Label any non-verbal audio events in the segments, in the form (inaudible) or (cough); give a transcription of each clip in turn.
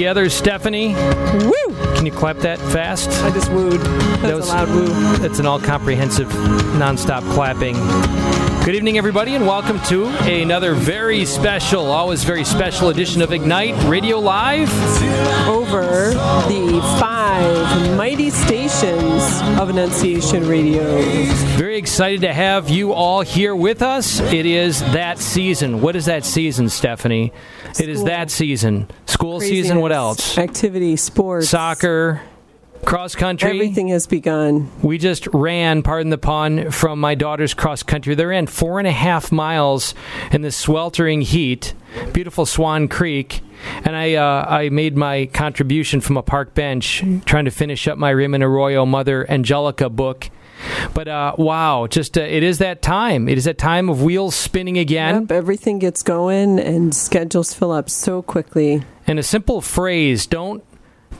Put your hands together, Stephanie. Woo! Can you clap that fast? I just wooed. That's That was- a loud woo. That's an all comprehensive, non-stop clapping. Good evening, everybody, and welcome to another very special, always very special edition of Ignite Radio Live. Over the five mighty stations of Annunciation Radio. Very excited to have you all here with us. It is that season. What is that season, Stephanie? It is that season. School season. What else? Activity, sports. Soccer, cross country. Everything has begun. We just ran, pardon the pun, from my daughter's cross country. They ran four and a half miles in the sweltering heat, beautiful Swan Creek, and I uh, I made my contribution from a park bench, trying to finish up my Raymond Arroyo Mother Angelica book. But uh, wow, just uh, it is that time. It is that time of wheels spinning again. Yep, everything gets going and schedules fill up so quickly. And a simple phrase: don't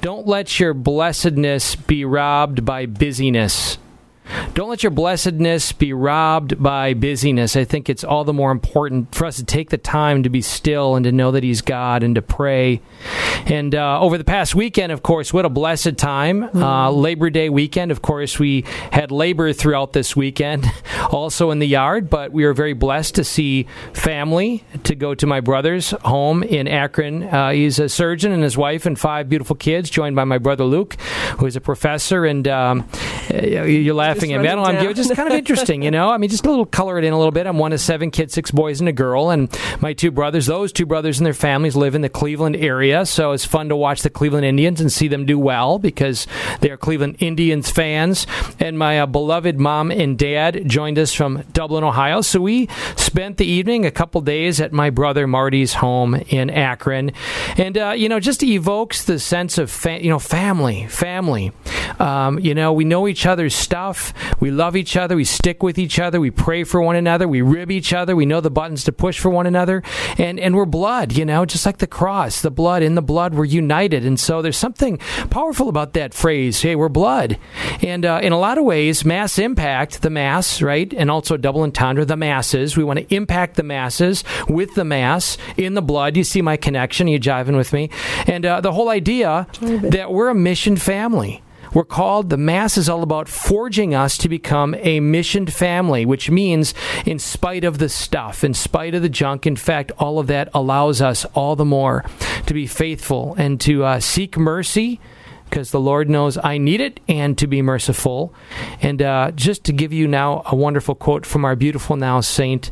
don't let your blessedness be robbed by busyness. Don't let your blessedness be robbed by busyness. I think it's all the more important for us to take the time to be still and to know that He's God and to pray. And uh, over the past weekend, of course, what a blessed time. Uh, Labor Day weekend, of course, we had labor throughout this weekend, (laughs) also in the yard, but we were very blessed to see family, to go to my brother's home in Akron. Uh, he's a surgeon and his wife and five beautiful kids, joined by my brother Luke, who is a professor. And um, (laughs) you're laughing at me. I don't I'm just kind of interesting, you know? I mean, just a little color it in a little bit. I'm one of seven kids, six boys and a girl, and my two brothers, those two brothers and their families live in the Cleveland area, so it's fun to watch the Cleveland Indians and see them do well because they are Cleveland Indians fans. And my uh, beloved mom and dad joined us from Dublin, Ohio, so we spent the evening, a couple days at my brother Marty's home in Akron, and uh, you know, just evokes the sense of fa- you know family, family. Um, you know, we know each other's stuff. We love each other. We stick with each other. We pray for one another. We rib each other. We know the buttons to push for one another. And, and we're blood, you know, just like the cross, the blood. In the blood, we're united. And so there's something powerful about that phrase. Hey, we're blood. And uh, in a lot of ways, mass impact, the mass, right? And also double entendre, the masses. We want to impact the masses with the mass in the blood. You see my connection. Are you jiving with me? And uh, the whole idea that we're a mission family. We're called, the Mass is all about forging us to become a missioned family, which means in spite of the stuff, in spite of the junk, in fact, all of that allows us all the more to be faithful and to uh, seek mercy because the Lord knows I need it and to be merciful. And uh, just to give you now a wonderful quote from our beautiful now Saint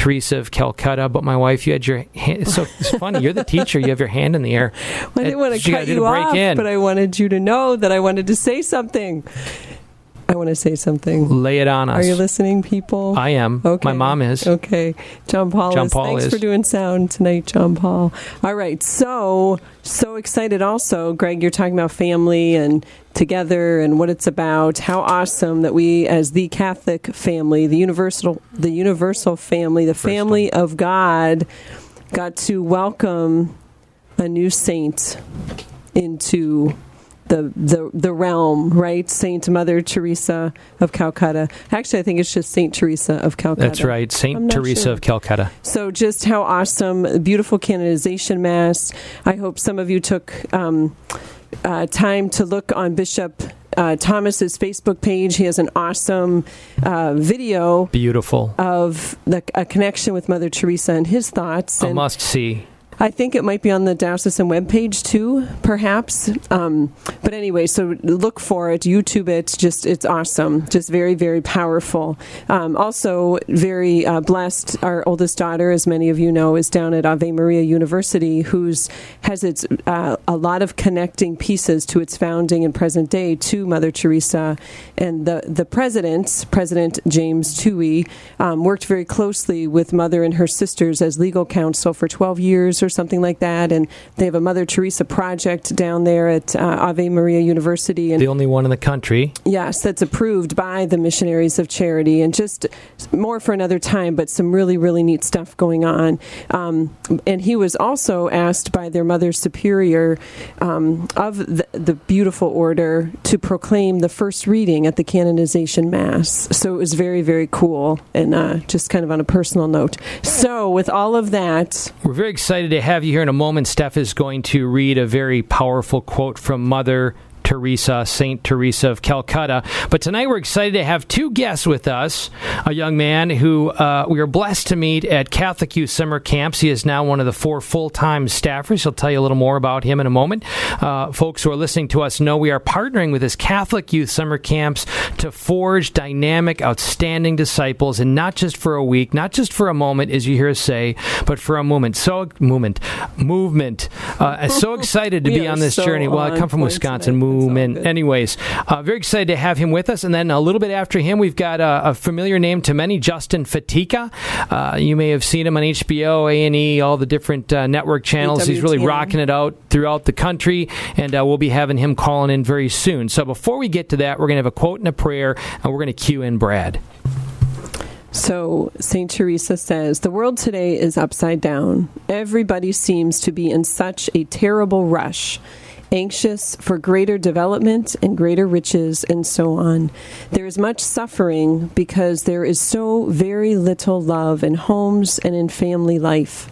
Teresa of Calcutta. But my wife, you had your hand. So it's funny. You're the teacher. You have your hand in the air. (laughs) I didn't want to cut you off, in. but I wanted you to know that I wanted to say something. I want to say something. Lay it on us. Are you listening, people? I am. Okay. My mom is. Okay. John Paul John is. Paul Thanks is. for doing sound tonight, John Paul. All right. So, so excited also, Greg, you're talking about family and together and what it's about. How awesome that we as the Catholic family, the universal the universal family, the family of God got to welcome a new saint into the, the the realm, right? Saint Mother Teresa of Calcutta. Actually, I think it's just Saint Teresa of Calcutta. That's right. Saint Teresa sure. of Calcutta. So, just how awesome! Beautiful canonization mass. I hope some of you took um, uh, time to look on Bishop uh, Thomas's Facebook page. He has an awesome uh, video Beautiful. of the, a connection with Mother Teresa and his thoughts. A must see. I think it might be on the diocesan webpage too, perhaps. Um, but anyway, so look for it, YouTube it. Just it's awesome, just very very powerful. Um, also very uh, blessed. Our oldest daughter, as many of you know, is down at Ave Maria University, who's has its uh, a lot of connecting pieces to its founding and present day to Mother Teresa, and the the president, President James Towey, um, worked very closely with Mother and her sisters as legal counsel for 12 years or something like that. And they have a Mother Teresa project down there at uh, Ave Maria University. And The only one in the country. Yes, that's approved by the Missionaries of Charity, and just more for another time, but some really, really neat stuff going on. Um, and he was also asked by their Mother Superior um, of the, the beautiful order to proclaim the first reading at the canonization Mass. So it was very, very cool, and uh, just kind of on a personal note. So, with all of that, We're very excited to have you here in a moment. Steph is going to read a very powerful quote from Mother Teresa, Saint Teresa of Calcutta. But tonight we're excited to have two guests with us. A young man who uh, we are blessed to meet at Catholic Youth Summer Camps. He is now one of the four full time staffers. He'll tell you a little more about him in a moment. Uh, folks who are listening to us know we are partnering with his Catholic Youth Summer Camps to forge dynamic, outstanding disciples, and not just for a week, not just for a moment, as you hear us say, but for a moment. So, movement, movement. Uh, so (laughs) excited to be on this so journey. Well, I come from Wisconsin. Move movement. Anyways, uh, very excited to have him with us. And then a little bit after him, we've got a, a familiar name to many, Justin Fatica. Uh, you may have seen him on HBO, A and E, all the different uh, network channels. He's really rocking it out throughout the country, and uh, we'll be having him calling in very soon. So before we get to that, we're going to have a quote and a prayer, and we're going to cue in Brad. So, St. Teresa says, The world today is upside down. Everybody seems to be in such a terrible rush anxious for greater development and greater riches, and so on. There is much suffering because there is so very little love in homes and in family life.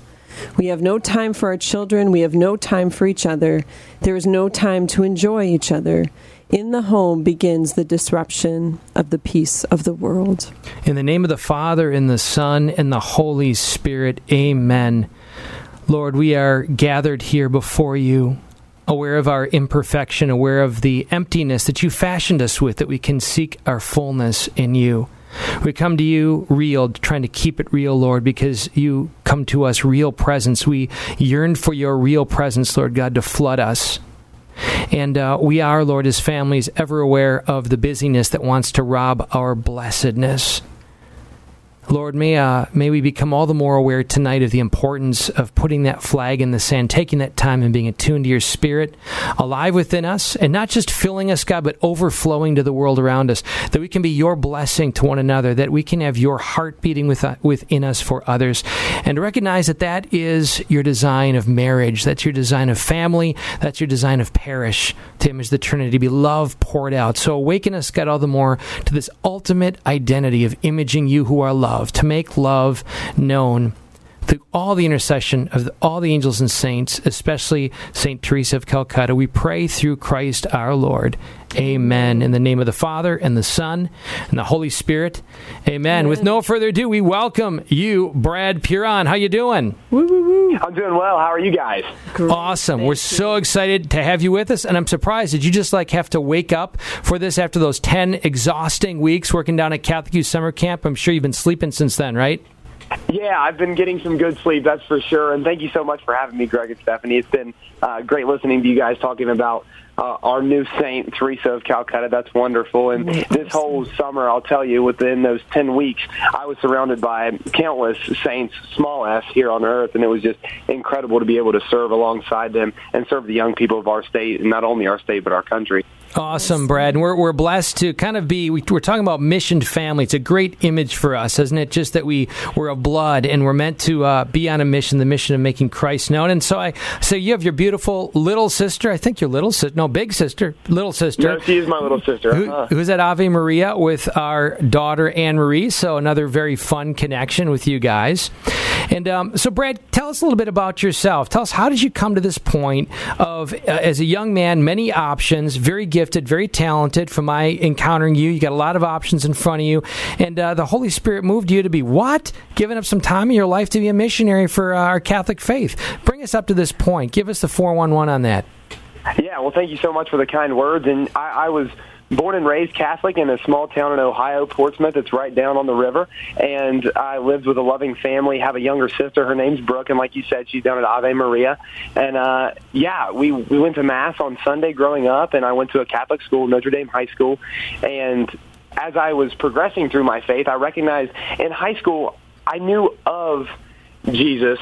We have no time for our children. We have no time for each other. There is no time to enjoy each other. In the home begins the disruption of the peace of the world. In the name of the Father, and the Son, and the Holy Spirit, amen. Lord, we are gathered here before you aware of our imperfection, aware of the emptiness that you fashioned us with, that we can seek our fullness in you. We come to you real, trying to keep it real, Lord, because you come to us real presence. We yearn for your real presence, Lord God, to flood us. And uh, we are, Lord, as families, ever aware of the busyness that wants to rob our blessedness. Lord, may, uh, may we become all the more aware tonight of the importance of putting that flag in the sand, taking that time and being attuned to your spirit, alive within us, and not just filling us, God, but overflowing to the world around us, that we can be your blessing to one another, that we can have your heart beating with, uh, within us for others, and recognize that that is your design of marriage, that's your design of family, that's your design of parish, to image the Trinity, to be love poured out. So awaken us, God, all the more to this ultimate identity of imaging you who are love love, to make love known through all the intercession of the, all the angels and saints, especially Saint Teresa of Calcutta. We pray through Christ our Lord. Amen. In the name of the Father and the Son and the Holy Spirit. Amen. Amen. With no further ado, we welcome you, Brad Puron. How you doing? Woo, woo, woo. I'm doing well. How are you guys? Great. Awesome. Thank We're you. so excited to have you with us, and I'm surprised. Did you just like have to wake up for this after those ten exhausting weeks working down at Catholic Youth Summer Camp? I'm sure you've been sleeping since then, right? Yeah, I've been getting some good sleep, that's for sure. And thank you so much for having me, Greg and Stephanie. It's been uh, great listening to you guys talking about uh, our new saint, Teresa of Calcutta. That's wonderful. And this whole summer, I'll tell you, within those 10 weeks, I was surrounded by countless saints, small s, here on earth. And it was just incredible to be able to serve alongside them and serve the young people of our state, and not only our state, but our country. Awesome, Brad. And we're, we're blessed to kind of be, we, are talking about missioned family. It's a great image for us, isn't it? Just that we, we're of blood and we're meant to uh, be on a mission, the mission of making Christ known. And so I so you have your beautiful little sister, I think your little sister, no, big sister, little sister. No, she's my little sister. Uh-huh. Who's at Ave Maria with our daughter, Anne Marie. So another very fun connection with you guys. And um, so, Brad, tell us a little bit about yourself. Tell us, how did you come to this point of, uh, as a young man, many options, very gifted, very talented. From my encountering you, you got a lot of options in front of you, and uh, the Holy Spirit moved you to be what? Giving up some time in your life to be a missionary for uh, our Catholic faith. Bring us up to this point. Give us the four one one on that. Yeah, well, thank you so much for the kind words. And I, I was born and raised Catholic in a small town in Ohio, Portsmouth. It's right down on the river. And I lived with a loving family, have a younger sister. Her name's Brooke. And like you said, she's down at Ave Maria. And, uh, yeah, we, we went to Mass on Sunday growing up. And I went to a Catholic school, Notre Dame High School. And as I was progressing through my faith, I recognized in high school, I knew of Jesus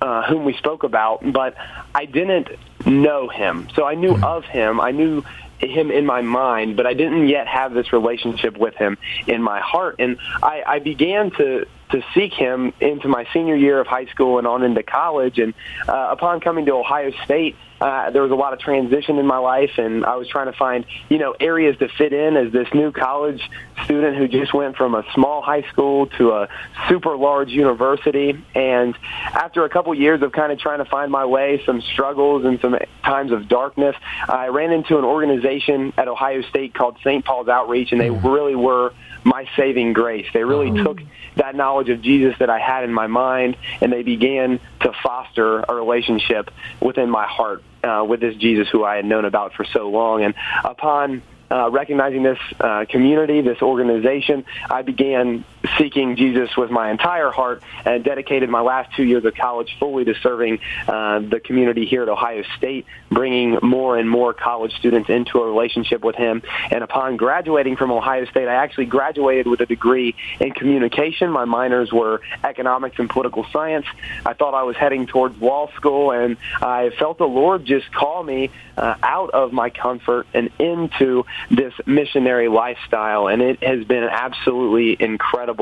uh, whom we spoke about, but I didn't know him. So I knew mm-hmm. of him. I knew him in my mind, but I didn't yet have this relationship with him in my heart. And I, I began to to seek him into my senior year of high school and on into college. And uh, upon coming to Ohio State, uh, there was a lot of transition in my life, and I was trying to find, you know, areas to fit in as this new college student who just went from a small high school to a super large university. And after a couple years of kind of trying to find my way, some struggles and some times of darkness, I ran into an organization at Ohio State called St. Paul's Outreach, and they mm. really were my saving grace. They really oh. took that knowledge of Jesus that I had in my mind, and they began to foster a relationship within my heart uh, with this Jesus who I had known about for so long. And upon uh, recognizing this uh, community, this organization, I began seeking Jesus with my entire heart and dedicated my last two years of college fully to serving uh, the community here at Ohio State, bringing more and more college students into a relationship with Him. And upon graduating from Ohio State, I actually graduated with a degree in communication. My minors were economics and political science. I thought I was heading towards law school, and I felt the Lord just call me uh, out of my comfort and into this missionary lifestyle. And it has been absolutely incredible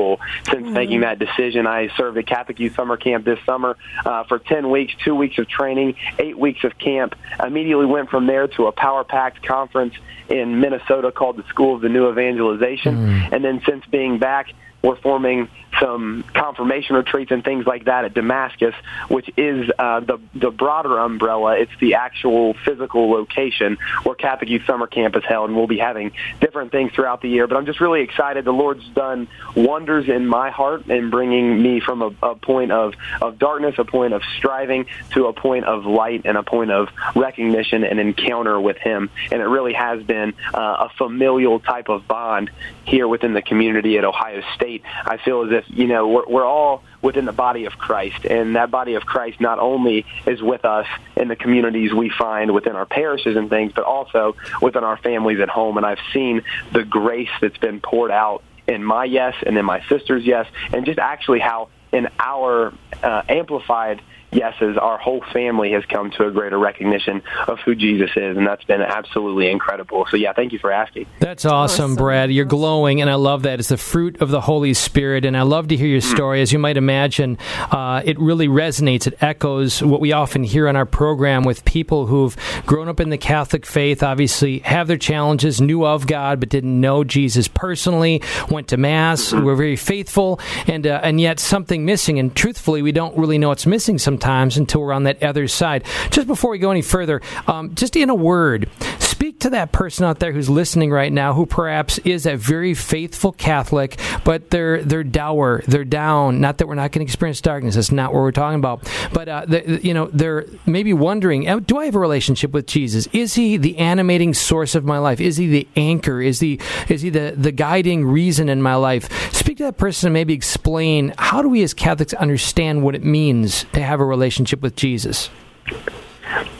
since mm-hmm. making that decision. I served at Catholic Youth Summer Camp this summer uh, for 10 weeks, two weeks of training, eight weeks of camp. Immediately went from there to a power packed conference in Minnesota called the School of the New Evangelization. Mm-hmm. And then since being back, we're forming some confirmation retreats and things like that at Damascus, which is uh, the the broader umbrella. It's the actual physical location where Catholic Youth Summer Camp is held, and we'll be having different things throughout the year. But I'm just really excited. The Lord's done wonders in my heart in bringing me from a, a point of of darkness, a point of striving, to a point of light and a point of recognition and encounter with Him. And it really has been uh, a familial type of bond here within the community at Ohio State. I feel as if you know we're, we're all within the body of Christ, and that body of Christ not only is with us in the communities we find within our parishes and things, but also within our families at home. And I've seen the grace that's been poured out in my yes and in my sister's yes, and just actually how in our uh, amplified yeses, our whole family has come to a greater recognition of who Jesus is, and that's been absolutely incredible. So, yeah, thank you for asking. That's awesome, awesome. Brad. You're glowing, and I love that. It's the fruit of the Holy Spirit, and I love to hear your hmm. story. As you might imagine, uh, it really resonates. It echoes what we often hear on our program with people who've grown up in the Catholic faith, obviously have their challenges, knew of God, but didn't know Jesus personally, went to Mass, mm-hmm. were very faithful, and, uh, and yet something missing. And truthfully, we don't really know what's missing sometimes sometimes until we're on that other side. Just before we go any further, um, just in a word, speak to that person out there who's listening right now who perhaps is a very faithful Catholic, but they're they're dour, they're down. Not that we're not going to experience darkness. That's not what we're talking about. But uh, the, you know, they're maybe wondering, uh, do I have a relationship with Jesus? Is he the animating source of my life? Is he the anchor? Is he is he the the guiding reason in my life? Speak to that person and maybe explain how do we as Catholics understand what it means to have a relationship with Jesus?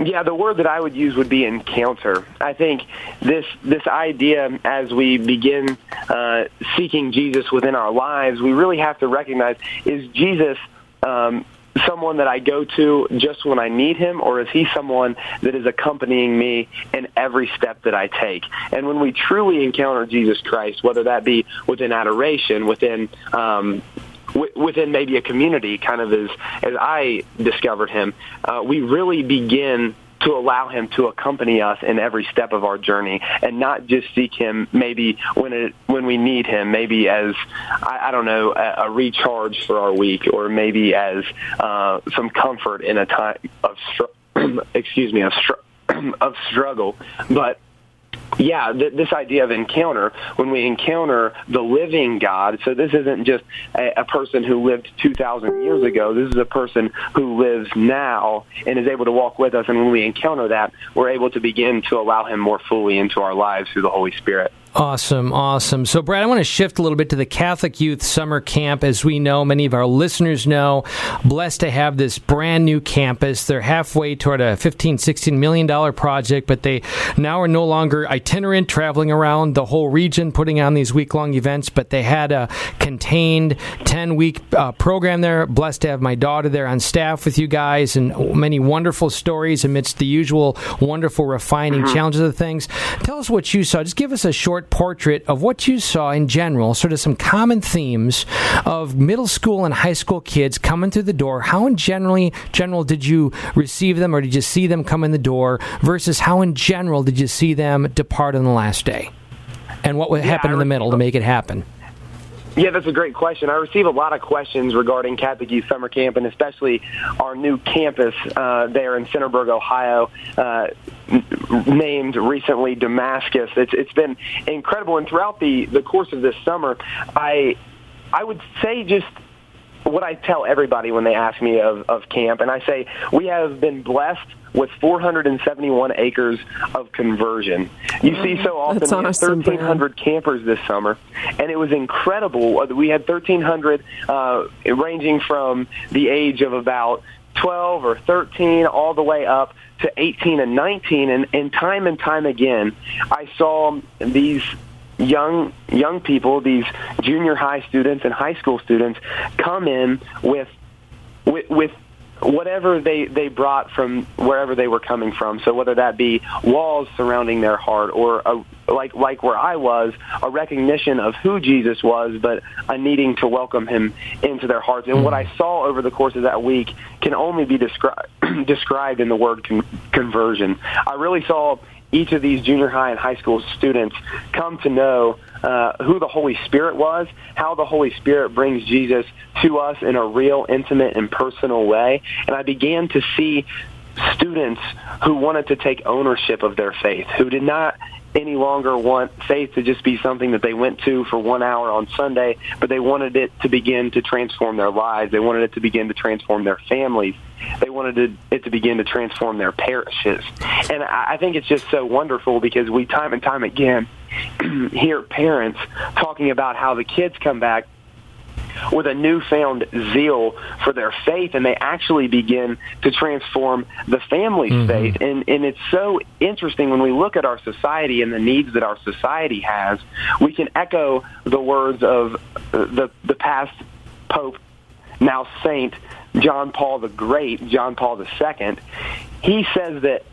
Yeah, the word that I would use would be encounter. I think this this idea as we begin uh, seeking Jesus within our lives, we really have to recognize is Jesus um, someone that I go to just when I need him, or is he someone that is accompanying me in every step that I take? And when we truly encounter Jesus Christ, whether that be within adoration, within um, within maybe a community, kind of as as I discovered him, uh, we really begin to allow him to accompany us in every step of our journey and not just seek him maybe when it when we need him maybe as I, I don't know a, a recharge for our week or maybe as uh, some comfort in a time of str- (clears throat) excuse me of str- (clears throat) of struggle. But yeah, th- this idea of encounter, when we encounter the living God, so this isn't just a, a person who lived 2,000 years ago, this is a person who lives now and is able to walk with us. And when we encounter that, we're able to begin to allow him more fully into our lives through the Holy Spirit. Awesome, awesome. So, Brad, I want to shift a little bit to the Catholic Youth Summer Camp. As we know, many of our listeners know, blessed to have this brand new campus. They're halfway toward a $15, 16 million dollar project, but they now are no longer itinerant, traveling around the whole region, putting on these week long events. But they had a contained 10 week uh, program there. Blessed to have my daughter there on staff with you guys, and many wonderful stories amidst the usual wonderful refining mm-hmm. challenges of things. Tell us what you saw. Just give us a short short portrait of what you saw in general, sort of some common themes of middle school and high school kids coming through the door. How in generally general did you receive them, or did you see them come in the door? Versus how in general did you see them depart on the last day? And what would Yeah, happen in the middle to make it happen? Yeah, that's a great question. I receive a lot of questions regarding Catholic Youth Summer Camp and especially our new campus uh, there in Centerburg, Ohio, uh, named recently Damascus. It's, it's been incredible. And throughout the, the course of this summer, I, I would say just what I tell everybody when they ask me of, of camp, and I say we have been blessed with 471 acres of conversion. You see so often That's we had awesome, Brad. 1,300 campers this summer, and it was incredible. Uh, We had 1,300 uh, ranging from the age of about 12 or 13 all the way up to 18 and 19, and, and time and time again, I saw these young young people, these junior high students and high school students, come in with with, with whatever they they brought from wherever they were coming from. So whether that be walls surrounding their heart, or a, like like where I was, a recognition of who Jesus was, but a needing to welcome Him into their hearts. And what I mm-hmm. saw over the course of that week can only be described (clears throat) described in the word con- conversion. I really saw each of these junior high and high school students come to know uh, who the Holy Spirit was, how the Holy Spirit brings Jesus to us in a real, intimate, and personal way. And I began to see students who wanted to take ownership of their faith, who did not any longer want faith to just be something that they went to for one hour on Sunday, but they wanted it to begin to transform their lives. They wanted it to begin to transform their families. They wanted it, to begin to transform their parishes. And I think it's just so wonderful because we time and time again (clears throat) hear parents talking about how the kids come back with a newfound zeal for their faith and they actually begin to transform the family's faith. And and it's so interesting when we look at our society and the needs that our society has we can echo the words of uh, the the past pope now saint John Paul the Great John Paul II he says that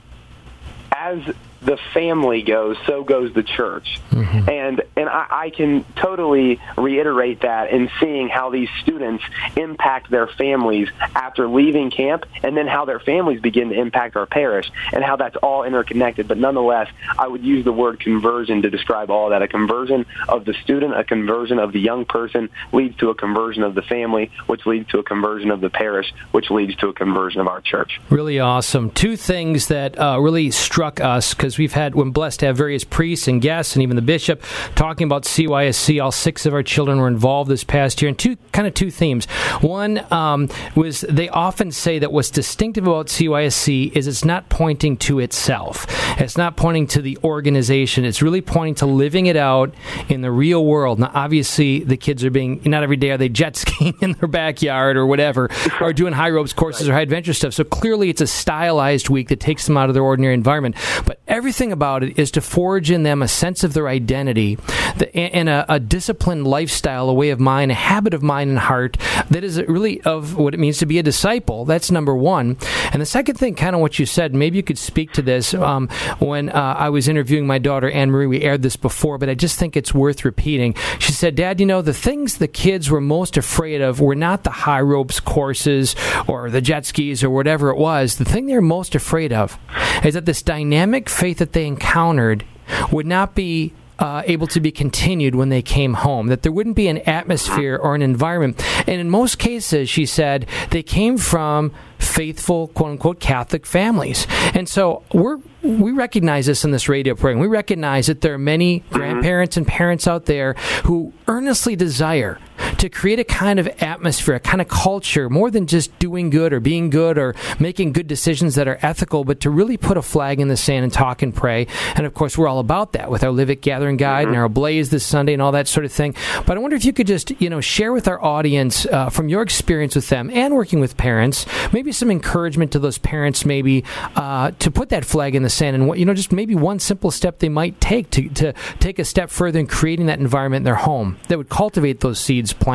as the family goes, so goes the church. And and I, I can totally reiterate that in seeing how these students impact their families after leaving camp, and then how their families begin to impact our parish, and how that's all interconnected. But nonetheless, I would use the word conversion to describe all that. A conversion of the student, a conversion of the young person, leads to a conversion of the family, which leads to a conversion of the parish, which leads to a conversion of our church. Really awesome. Two things that uh, really struck us because we've had, we're blessed to have various priests and guests and even the bishop talking about CYSC. All six of our children were involved this past year, and two kind of two themes. One um, was they often say that what's distinctive about CYSC is it's not pointing to itself. It's not pointing to the organization. It's really pointing to living it out in the real world. Now, obviously, the kids are being not every day are they jet skiing (laughs) in their backyard or whatever, or doing high ropes courses or high adventure stuff. So clearly, it's a stylized week that takes them out of their ordinary environment. But everything about it is to forge in them a sense of their identity and a, a disciplined lifestyle, a way of mind, a habit of mind and heart that is really of what it means to be a disciple. That's number one. And the second thing, kind of what you said, maybe you could speak to this. Um, when uh, I was interviewing my daughter Anne Marie, we aired this before, but I just think it's worth repeating. She said, "Dad, you know the things the kids were most afraid of were not the high ropes courses or the jet skis or whatever it was. The thing they're most afraid of is that this dynamic faith that they encountered would not be." uh, able to be continued when they came home, that there wouldn't be an atmosphere or an environment. And in most cases, she said, they came from faithful, quote unquote, Catholic families. And so we're, we recognize this in this radio program. We recognize that there are many grandparents and parents out there who earnestly desire to create a kind of atmosphere, a kind of culture, more than just doing good or being good or making good decisions that are ethical, but to really put a flag in the sand and talk and pray. And of course, we're all about that with our Live It Gathering Guide and our Blaze this Sunday and all that sort of thing. But I wonder if you could just, you know, share with our audience uh, from your experience with them and working with parents, maybe some encouragement to those parents, maybe uh, to put that flag in the sand and what, you know, just maybe one simple step they might take to, to take a step further in creating that environment in their home that would cultivate those seeds planted.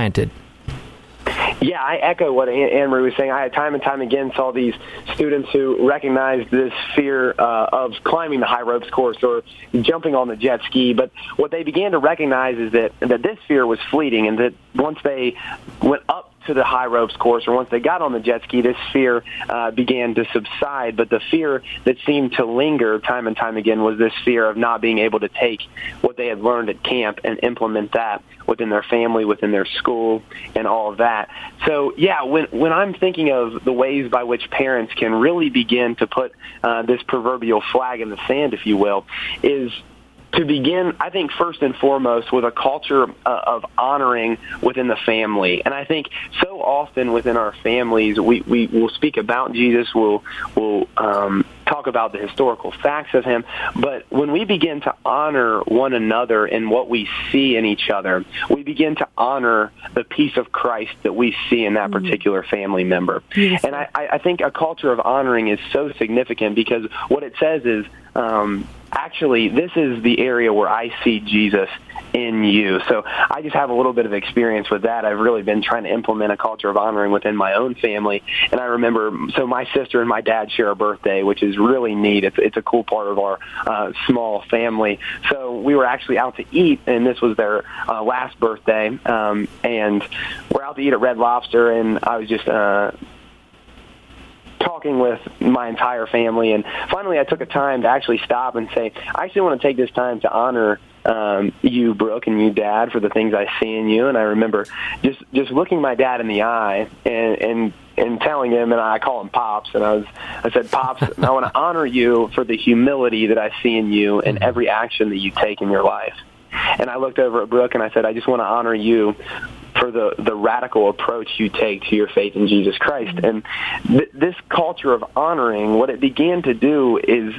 Yeah, I echo what Anne Marie was saying. I had time and time again saw these students who recognized this fear uh, of climbing the high ropes course or jumping on the jet ski. But what they began to recognize is that that this fear was fleeting, and that once they went up to the high ropes course, or once they got on the jet ski, this fear uh, began to subside. But the fear that seemed to linger time and time again was this fear of not being able to take what they had learned at camp and implement that within their family, within their school, and all of that. So, yeah, when when I'm thinking of the ways by which parents can really begin to put uh, this proverbial flag in the sand, if you will, is to begin, I think first and foremost with a culture uh, of honoring within the family. And I think so often within our families, we, we will speak about Jesus, we'll, we'll um, talk about the historical facts of him. But when we begin to honor one another in what we see in each other, we begin to honor the peace of Christ that we see in that mm-hmm. particular family member. And I, I think a culture of honoring is so significant because what it says is, um, actually, this is the area where I see Jesus in you. So I just have a little bit of experience with that. I've really been trying to implement a culture of honoring within my own family. And I remember, so my sister and my dad share a birthday, which is really neat. It's, it's a cool part of our uh, small family. So we were actually out to eat, and this was their uh, last birthday. Um, and we're out to eat at Red Lobster, and I was just uh, talking with my entire family. And finally, I took a time to actually stop and say, I actually want to take this time to honor um, you, Brooke, and you, Dad, for the things I see in you. And I remember just just looking my dad in the eye and and and telling him, and I call him Pops, and I was I said, Pops, (laughs) I want to honor you for the humility that I see in you and mm-hmm. every action that you take in your life. And I looked over at Brooke and I said, I just want to honor you for the, the radical approach you take to your faith in Jesus Christ. Mm-hmm. And th- this culture of honoring, what it began to do is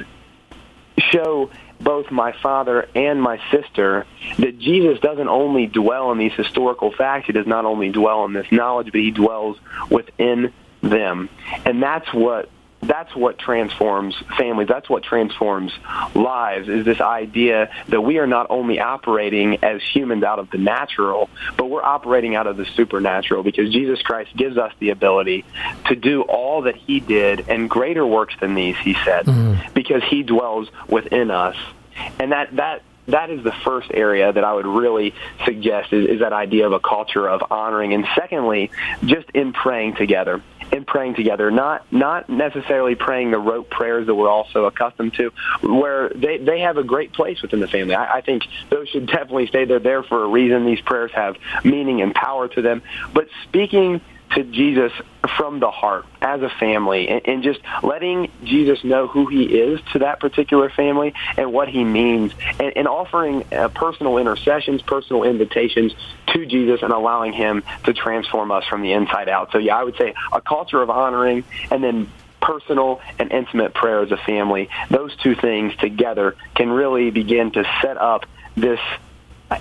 show both my father and my sister that Jesus doesn't only dwell in these historical facts, he does not only dwell in this knowledge, but he dwells within them. And that's what that's what transforms families. That's what transforms lives is this idea that we are not only operating as humans out of the natural, but we're operating out of the supernatural because Jesus Christ gives us the ability to do all that he did and greater works than these, he said, mm-hmm. because he dwells within us. And that, that that is the first area that I would really suggest is, is, that idea of a culture of honoring. And secondly, just in praying together in praying together, not not necessarily praying the rote prayers that we're also accustomed to, where they they have a great place within the family. I, I think those should definitely stay there there for a reason. These prayers have meaning and power to them, but speaking to Jesus from the heart as a family and, and, just letting Jesus know who he is to that particular family and what he means and, and offering uh, personal intercessions, personal invitations to Jesus and allowing him to transform us from the inside out. So yeah, I would say a culture of honoring and then personal and intimate prayer as a family. Those two things together can really begin to set up this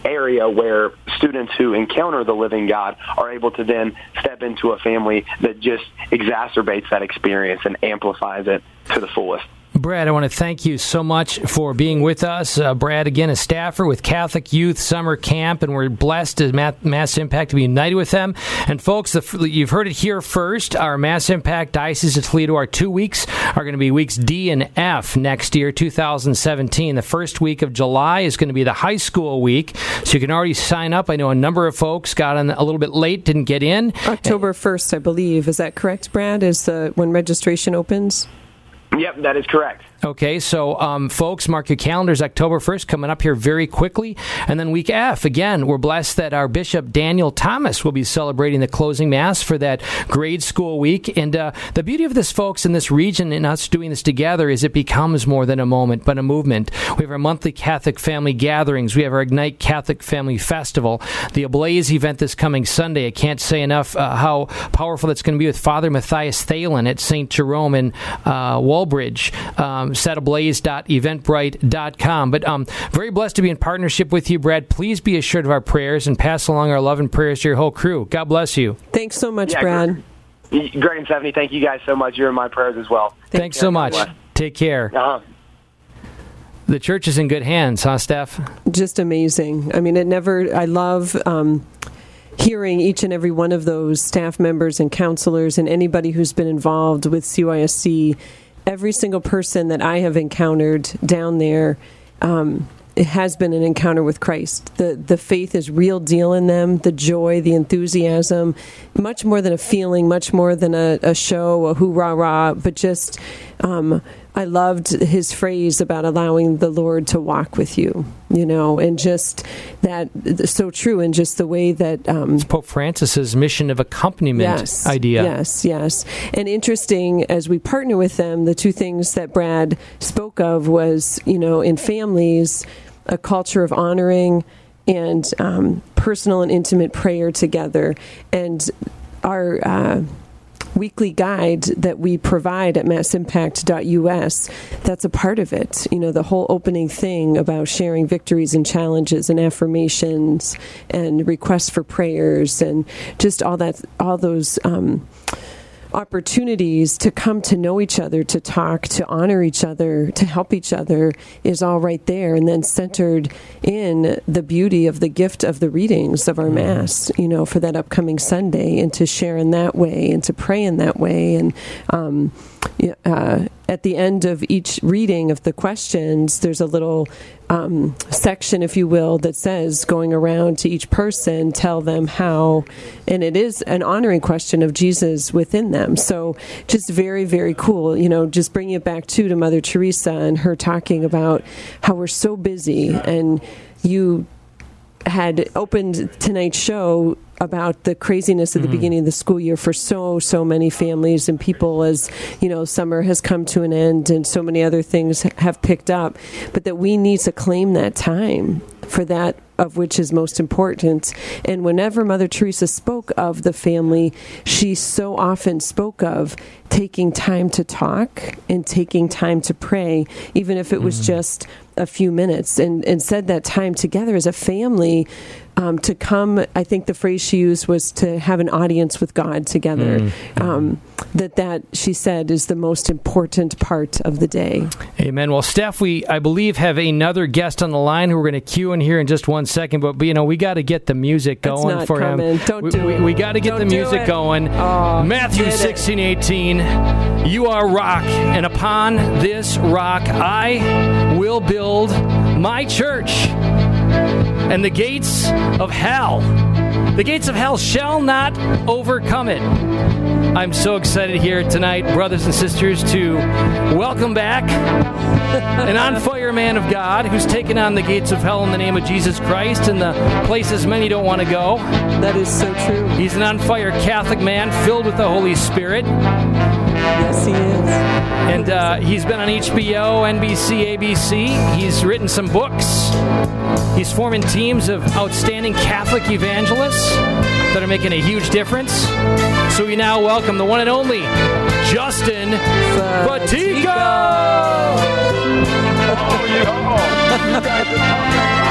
area where students who encounter the living God are able to then step into a family that just exacerbates that experience and amplifies it to the fullest. Brad, I want to thank you so much for being with us. Uh, Brad, again, a staffer with Catholic Youth Summer Camp, and we're blessed as Mass Impact to be united with them. And folks, the, you've heard it here first. Our Mass Impact Diocese of Toledo, our two weeks are going to be weeks D and F next year, 2017. The first week of July is going to be the high school week, so you can already sign up. I know a number of folks got on a little bit late, didn't get in. October 1st, I believe. Is that correct, Brad? Is the when registration opens? Yep, that is correct. Okay, so um, folks, mark your calendars. October 1st coming up here very quickly. And then week F, again, we're blessed that our Bishop Daniel Thomas will be celebrating the closing Mass for that grade school week. And uh, the beauty of this, folks, in this region and us doing this together is it becomes more than a moment, but a movement. We have our monthly Catholic family gatherings. We have our Ignite Catholic Family Festival, the Ablaze event this coming Sunday. I can't say enough uh, how powerful it's going to be with Father Matthias Thalen at St. Jerome in uh, Walbridge. Um, setablaze.eventbrite.com. But um, very blessed to be in partnership with you, Brad. Please be assured of our prayers and pass along our love and prayers to your whole crew. God bless you. Thanks so much, yeah, Brad. Greg and Stephanie, thank you guys so much. You're in my prayers as well. Thanks, Thanks so much. Take care. Uh-huh. The church is in good hands, huh, Steph? Just amazing. I mean, it never, I love. Um, hearing each and every one of those staff members and counselors and anybody who's been involved with CYSC, every single person that I have encountered down there. Um, it has been an encounter with Christ. The the faith is real deal in them. The joy, the enthusiasm, much more than a feeling, much more than a, a show, a hoorah rah, but just um, I loved his phrase about allowing the Lord to walk with you, you know, and just that so true, and just the way that um, it's Pope Francis's mission of accompaniment yes, idea. Yes, yes, and interesting as we partner with them, the two things that Brad spoke of was, you know, in families, a culture of honoring and um, personal and intimate prayer together, and our. Uh, weekly guide that we provide at massimpact.us, that's a part of it. You know, the whole opening thing about sharing victories and challenges and affirmations and requests for prayers and just all that, all those. Um, opportunities to come to know each other, to talk, to honor each other, to help each other is all right there, and then centered in the beauty of the gift of the readings of our mm-hmm. Mass, you know, for that upcoming Sunday, and to share in that way, and to pray in that way. And um, uh, at the end of each reading of the questions, there's a little um, section, if you will, that says going around to each person, tell them how, and it is an honoring question of Jesus within them. So just very, very cool. You know, just bringing it back to to Mother Teresa and her talking about how we're so busy, and you had opened tonight's show about the craziness at the mm-hmm. beginning of the school year for so so many families and people as you know summer has come to an end and so many other things have picked up but that we need to claim that time for that of which is most important. And whenever Mother Teresa spoke of the family, she so often spoke of taking time to talk and taking time to pray, even if it was mm-hmm. just a few minutes, and, and said that time together as a family um, to come. I think the phrase she used was to have an audience with God together. Mm-hmm. Um, that that she said is the most important part of the day. Amen. Well, Steph, we I believe have another guest on the line who we're going to cue in here in just one second. But you know, we got to get the music going for coming. him. Don't we, do we, it. We got to get Don't the music going. Oh, Matthew sixteen eighteen. You are rock, and upon this rock I will build my church and the gates of hell, the gates of hell shall not overcome it. I'm so excited here tonight, brothers and sisters, to welcome back an on fire man of God who's taken on the gates of hell in the name of Jesus Christ and the places many don't want to go. That is so true. He's an on fire Catholic man filled with the Holy Spirit. Yes, he is. And uh, he's been on HBO, NBC, ABC. He's written some books. He's forming teams of outstanding Catholic evangelists that are making a huge difference. So we now welcome the one and only Justin (laughs)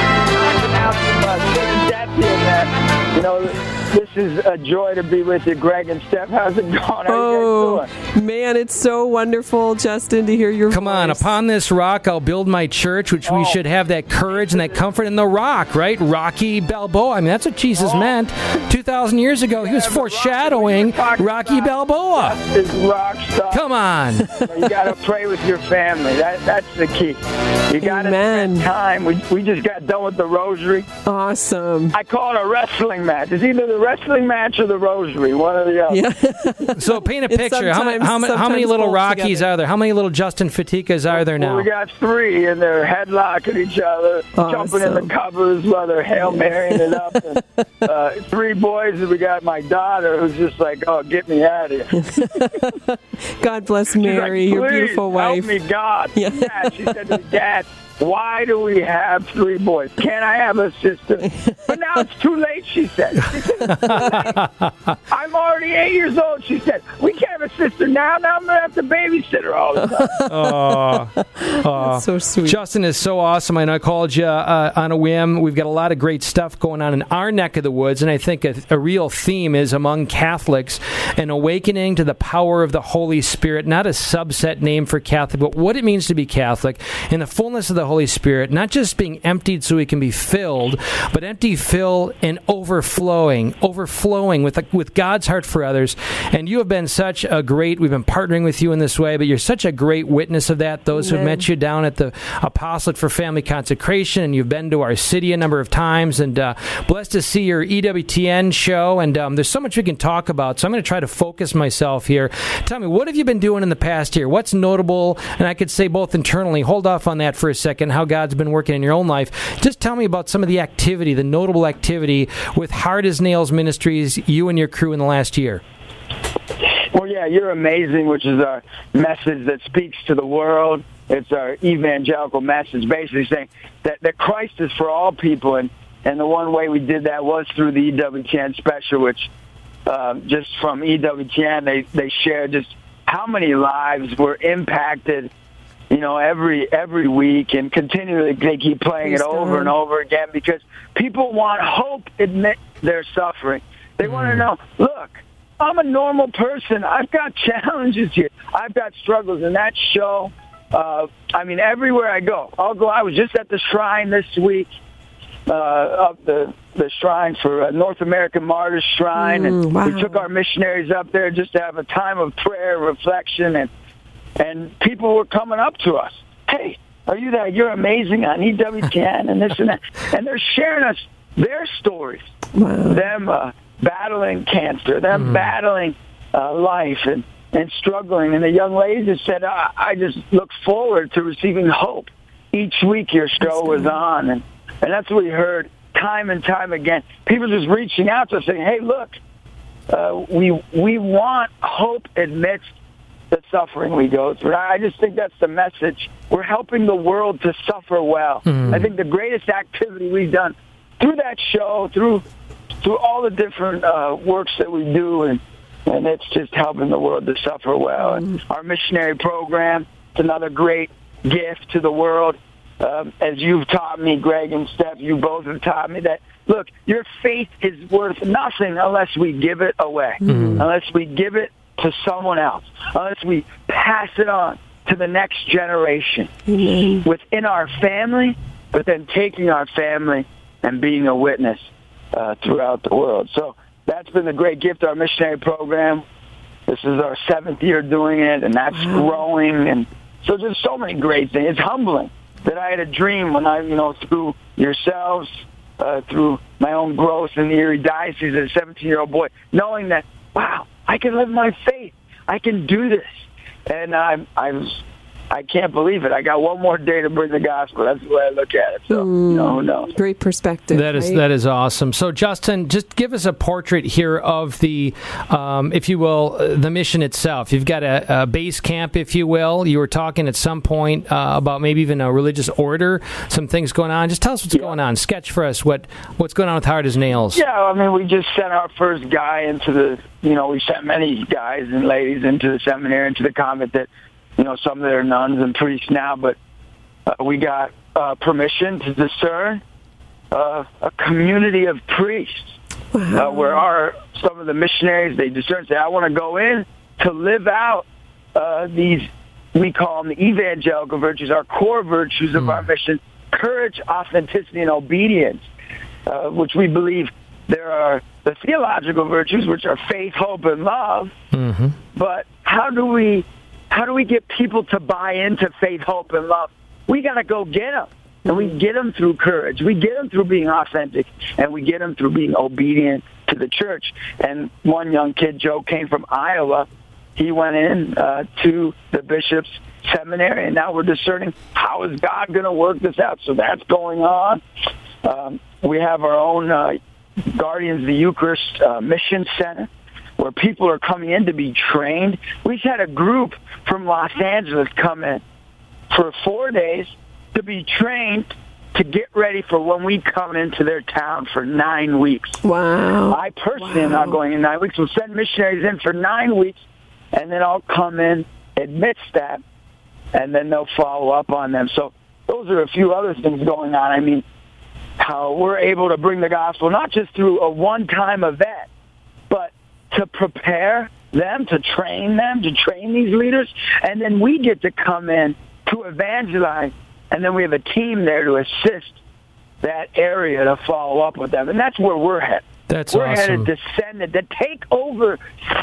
Fatica. Oh, yo. you guys are You know, this is a joy to be with you, Greg and Steph. How's it going? How oh, man, it's so wonderful, Justin, to hear your Come voice. on, upon this rock I'll build my church, which oh. we should have that courage and that comfort in the rock, right? Rocky Balboa. I mean, that's what Jesus oh. meant 2,000 years ago. Yeah, he was foreshadowing Rocky, Rocky Balboa. Is rock stuff. Come on. (laughs) you got to pray with your family. That, that's the key. You got to spend time. We, we just got done with the rosary. Awesome. I call it a wrestling match. It's either the wrestling match or the rosary, one or the other. Yeah. (laughs) so paint a picture. How many, how, many, how many little Rockies together. are there? How many little Justin Faticas are there now? Well, we got three, and they're headlocking each other, awesome. jumping in the covers while they're hail marrying it up. And, (laughs) uh, three boys, and we got my daughter who's just like, "Oh, get me out of here." (laughs) God bless Mary, like, your beautiful wife. Help me, God. Yeah. Dad, she said to me, Dad why do we have three boys? Can't I have a sister? But now it's too late, she said. She said (laughs) I'm already eight years old, she said. We can't have a sister now. Now I'm going to have to babysit her all the time. (laughs) oh, oh. so sweet. Justin is so awesome. I know I called you uh, on a whim. We've got a lot of great stuff going on in our neck of the woods, and I think a, a real theme is among Catholics an awakening to the power of the Holy Spirit, not a subset name for Catholic, but what it means to be Catholic in the fullness of the the Holy Spirit, not just being emptied so we can be filled, but empty, fill, and overflowing, overflowing with with God's heart for others. And you have been such a great. We've been partnering with you in this way, but you're such a great witness of that. Those who met you down at the Apostolate for Family Consecration, and you've been to our city a number of times, and uh, blessed to see your EWTN show. And um, there's so much we can talk about. So I'm going to try to focus myself here. Tell me, what have you been doing in the past year? What's notable? And I could say both internally. Hold off on that for a second. And how God's been working in your own life. Just tell me about some of the activity, the notable activity with Hard as Nails Ministries, you and your crew in the last year. Well, yeah, you're amazing, which is a message that speaks to the world. It's our evangelical message, basically saying that, that Christ is for all people, and and the one way we did that was through the EWTN special, which um, just from EWTN they they shared just how many lives were impacted, you know, every every week, and continually they keep playing it over and over again because people want hope admit their suffering. They want to know, look, I'm a normal person. I've got (laughs) challenges here. I've got struggles, and that show. Uh, I mean, everywhere I go, I'll go. I was just at the shrine this week, uh, up the the shrine for uh, North American Martyrs Shrine, Mm, and wow. we took our missionaries up there just to have a time of prayer, reflection, and and people were coming up to us. Hey, are you that? You're amazing on EWTN and this and that, and they're sharing us their stories Wow. them uh, battling cancer, them battling uh, life and, and struggling. And the young lady just said, I, I just look forward to receiving hope each week your show was on. And, and that's what we heard time and time again. People just reaching out to us saying, hey, look, uh, we, we want hope amidst the suffering we go through. I just think that's the message. We're helping the world to suffer well. I think the greatest activity we've done through that show, through through all the different uh, works that we do, and and it's just helping the world to suffer well. And our missionary program, it's another great gift to the world. Um, as you've taught me, Greg and Steph, you both have taught me that. Look, your faith is worth nothing unless we give it away, mm. unless we give it to someone else, unless we pass it on to the next generation within our family, but then taking our family and being a witness uh, throughout the world. So that's been the great gift of our missionary program. This is our seventh year doing it, and that's growing. And so there's so many great things. It's humbling that I had a dream when I, you know, through yourselves, uh, through my own growth in the Erie Diocese as a 17-year-old boy, knowing that, wow, I can live my faith. I can do this. And I'm, I'm I can't believe it. I got one more day to bring the gospel. That's the way I look at it. So, you know, who knows? Great perspective. That is right? that is awesome. So, Justin, just give us a portrait here of the, um, if you will, uh, the mission itself. You've got a, a base camp, if you will. You were talking at some point uh, about maybe even a religious order, some things going on. Just tell us what's going on. Sketch for us what what's going on with Hard as Nails. Yeah, I mean, we just sent our first guy into the, you know, we sent many guys and ladies into the seminary, into the convent that, you know, some that are nuns and priests now, but uh, we got uh, permission to discern uh, a community of priests uh, where our some of the missionaries they discern say, I want to go in to live out uh, these we call them the evangelical virtues, our core virtues of our mission: courage, authenticity, and obedience, uh, which we believe there are the theological virtues, which are faith, hope, and love. Mm-hmm. But how do we how do we get people to buy into faith, hope, and love? We got to go get them. And we get them through courage. We get them through being authentic. And we get them through being obedient to the church. And one young kid, Joe, came from Iowa. He went in uh, to the bishop's seminary. And now we're discerning how is God going to work this out. So that's going on. Um, we have our own uh, Guardians of the Eucharist uh, Mission Center where people are coming in to be trained. We've had a group from Los Angeles come in for four days to be trained to get ready for when we come into their town for nine weeks. Wow. I personally am not going in nine weeks. We'll send missionaries in for nine weeks, and then I'll come in, admit that, and then they'll follow up on them. So those are a few other things going on. I mean, how we're able to bring the gospel not just through a one-time event, to prepare them, to train them, to train these leaders, and then we get to come in to evangelize and then we have a team there to assist that area to follow up with them, and that's where we're headed. That's we're awesome. headed to send it to take over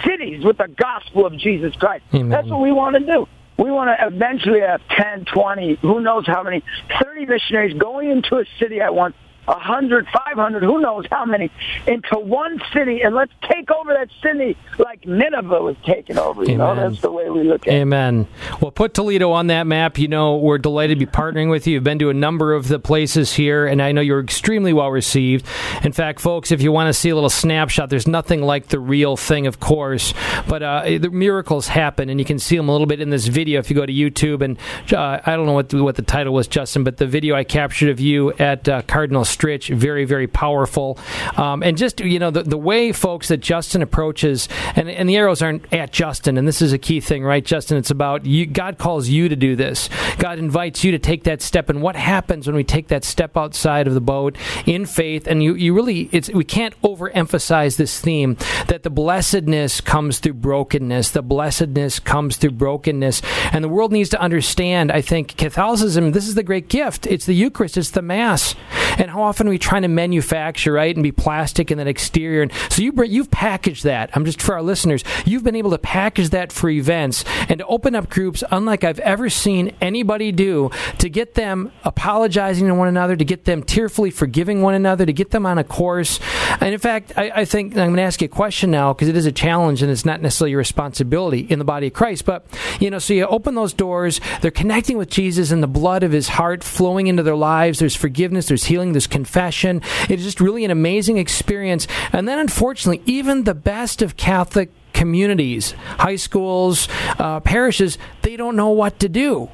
cities with the gospel of Jesus Christ. Amen. That's what we want to do. We want to eventually have 10, 20, who knows how many, 30 missionaries going into a city at once, 100, 500, who knows how many, into one city, and let's take over that city like Nineveh was taken over. You know, Amen. that's the way we look at it. Amen. Well, put Toledo on that map. You know, we're delighted to be partnering with you. You've been to a number of the places here, and I know you're extremely well received. In fact, folks, if you want to see a little snapshot, there's nothing like the real thing, of course, but uh, the miracles happen, and you can see them a little bit in this video if you go to YouTube. And uh, I don't know what the, what the title was, Justin, but the video I captured of you at uh, Cardinal Very, very powerful. Um, and just, you know, the, the way, folks, that Justin approaches, and, and the arrows aren't at Justin, and this is a key thing, right, Justin? It's about you. God calls you to do this. God invites you to take that step. And what happens when we take that step outside of the boat in faith? And you, you really, it's we can't overemphasize this theme that the blessedness comes through brokenness. The blessedness comes through brokenness. And the world needs to understand, I think, Catholicism, this is the great gift. It's the Eucharist, it's the Mass. And how often are we trying to manufacture, right, and be plastic in that exterior? And so you you've packaged that. I'm just for our listeners, you've been able to package that for events and to open up groups unlike I've ever seen anybody do to get them apologizing to one another, to get them tearfully forgiving one another, to get them on a course. And in fact, I, I think I'm going to ask you a question now because it is a challenge and it's not necessarily your responsibility in the body of Christ. But, you know, so you open those doors, they're connecting with Jesus and the blood of his heart flowing into their lives. There's forgiveness, there's healing, there's confession. It is just really an amazing experience. And then, unfortunately, even the best of Catholic communities, high schools, uh, parishes, they don't know what to do.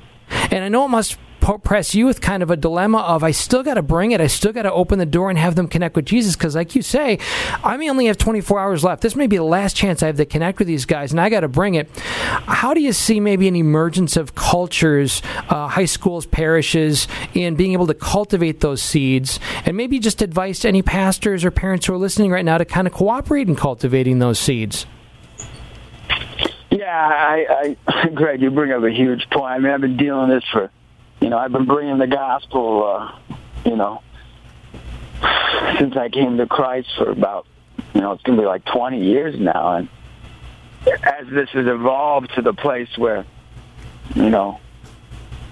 And I know it must press you with kind of a dilemma of I still got to bring it. I still got to open the door and have them connect with Jesus because, like you say, I may only have 24 hours left. This may be the last chance I have to connect with these guys, and I got to bring it. How do you see maybe an emergence of cultures, uh, high schools, parishes, in being able to cultivate those seeds, and maybe just advice to any pastors or parents who are listening right now to kind of cooperate in cultivating those seeds? Yeah, I, I, (laughs) Greg, you bring up a huge point. I mean, I've been dealing with this for, you know, I've been bringing the gospel, uh, you know, since I came to Christ for about, you know, it's going to be like 20 years now. And as this has evolved to the place where, you know,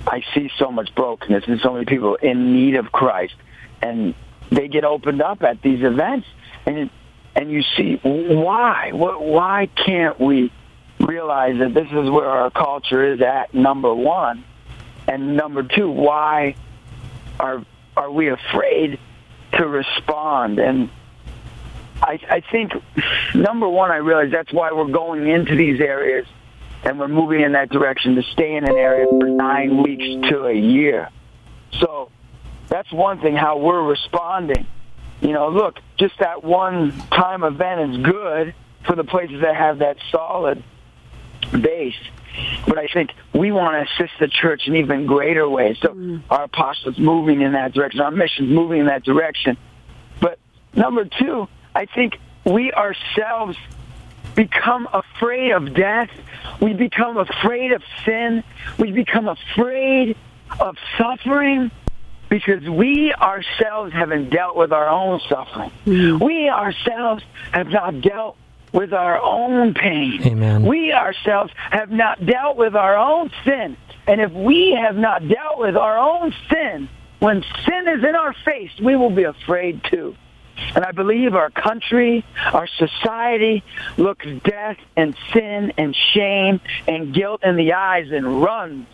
I see so much brokenness and so many people in need of Christ, and they get opened up at these events, and and you see why? Wh- Why can't we realize that this is where our culture is at? Number one, and number two, why are are we afraid to respond? And I, I think number one, I realize that's why we're going into these areas and we're moving in that direction to stay in an area for nine weeks to a year. So that's one thing how we're responding. You know, look, just that one time event is good for the places that have that solid base. But I think we want to assist the church in even greater ways. So mm. our apostles moving in that direction, our missions moving in that direction. But number two, I think we ourselves become afraid of death. We become afraid of sin. We become afraid of suffering because we ourselves haven't dealt with our own suffering. Mm. We ourselves have not dealt with our own pain. Amen. We ourselves have not dealt with our own sin. And if we have not dealt with our own sin, when sin is in our face, we will be afraid too. And I believe our country, our society looks death and sin and shame and guilt in the eyes and runs.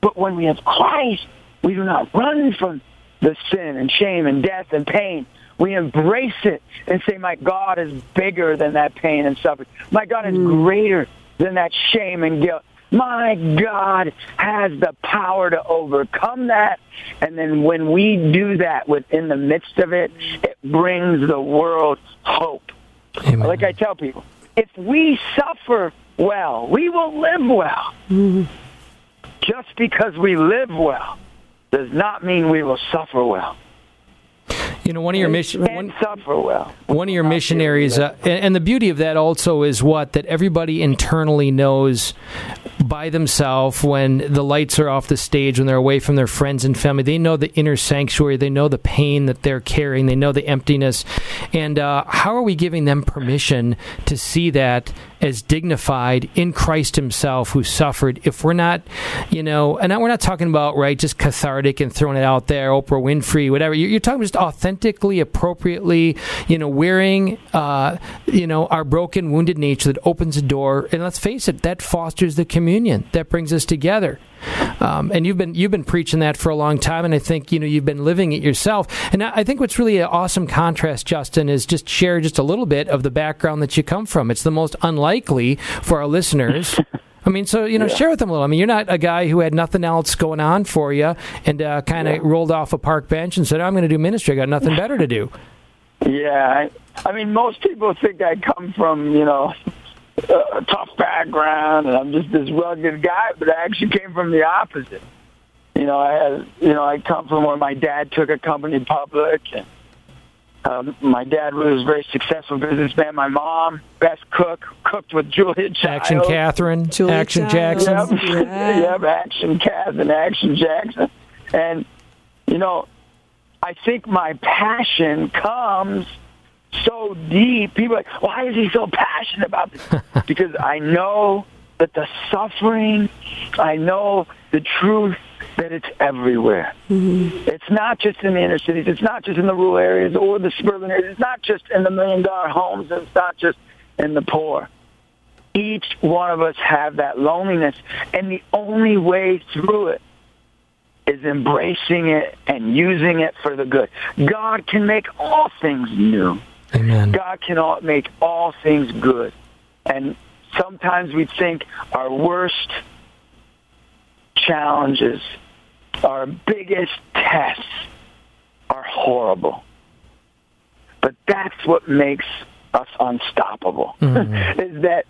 But when we have Christ, we do not run from the sin and shame and death and pain. We embrace it and say, my God is bigger than that pain and suffering. My God is hmm. greater than that shame and guilt. My God has the power to overcome that. And then when we do that within the midst of it, it brings the world hope. Amen. Like I tell people, if we suffer well, we will live well. Mm-hmm. Just because we live well does not mean we will suffer well. You know, one of your mission, one, suffer well. one of your missionaries, uh, and, and the beauty of that also is what that everybody internally knows by themselves when the lights are off the stage, when they're away from their friends and family. They know the inner sanctuary. They know the pain that they're carrying. They know the emptiness. And uh, how are we giving them permission to see that as dignified in Christ Himself who suffered? If we're not, you know, and we're not talking about, right, just cathartic and throwing it out there, Oprah Winfrey, whatever. You're, talking just authentically, appropriately, you know, wearing, uh, you know, our broken, wounded nature that opens the door. And let's face it, that fosters the communion that brings us together. Um, and you've been you've been preaching that for a long time, and I think you know you've been living it yourself. And I think what's really an awesome contrast, Justin, is just share just a little bit of the background that you come from. It's the most unlikely for our listeners. (laughs) I mean, so you know, yeah. share with them a little. I mean, you're not a guy who had nothing else going on for you and uh, kind of yeah. rolled off a park bench and said, "I'm going to do ministry. I got nothing better to do." (laughs) Yeah, I, I mean, most people think I come from you know a tough background and I'm just this rugged guy, but I actually came from the opposite. You know, I had, you know, I come from where my dad took a company public and um, my dad was a very successful businessman. My mom, best cook, cooked with Julia Child. Action Catherine, Julia Action Child. Jackson. Yep. (laughs) Yeah. (laughs) yep, Action Catherine, Action Jackson. And, you know, I think my passion comes – so deep. People are like, why is he so passionate about this? (laughs) because I know that the suffering, I know the truth that it's everywhere. Mm-hmm. It's not just in the inner cities. It's not just in the rural areas or the suburban areas. It's not just in the million dollar homes. It's not just in the poor. Each one of us have that loneliness, and the only way through it is embracing it and using it for the good. God can make all things new. Amen. God can make all things good. And sometimes we think our worst challenges, our biggest tests are horrible. But that's what makes us unstoppable. Mm-hmm. (laughs) is that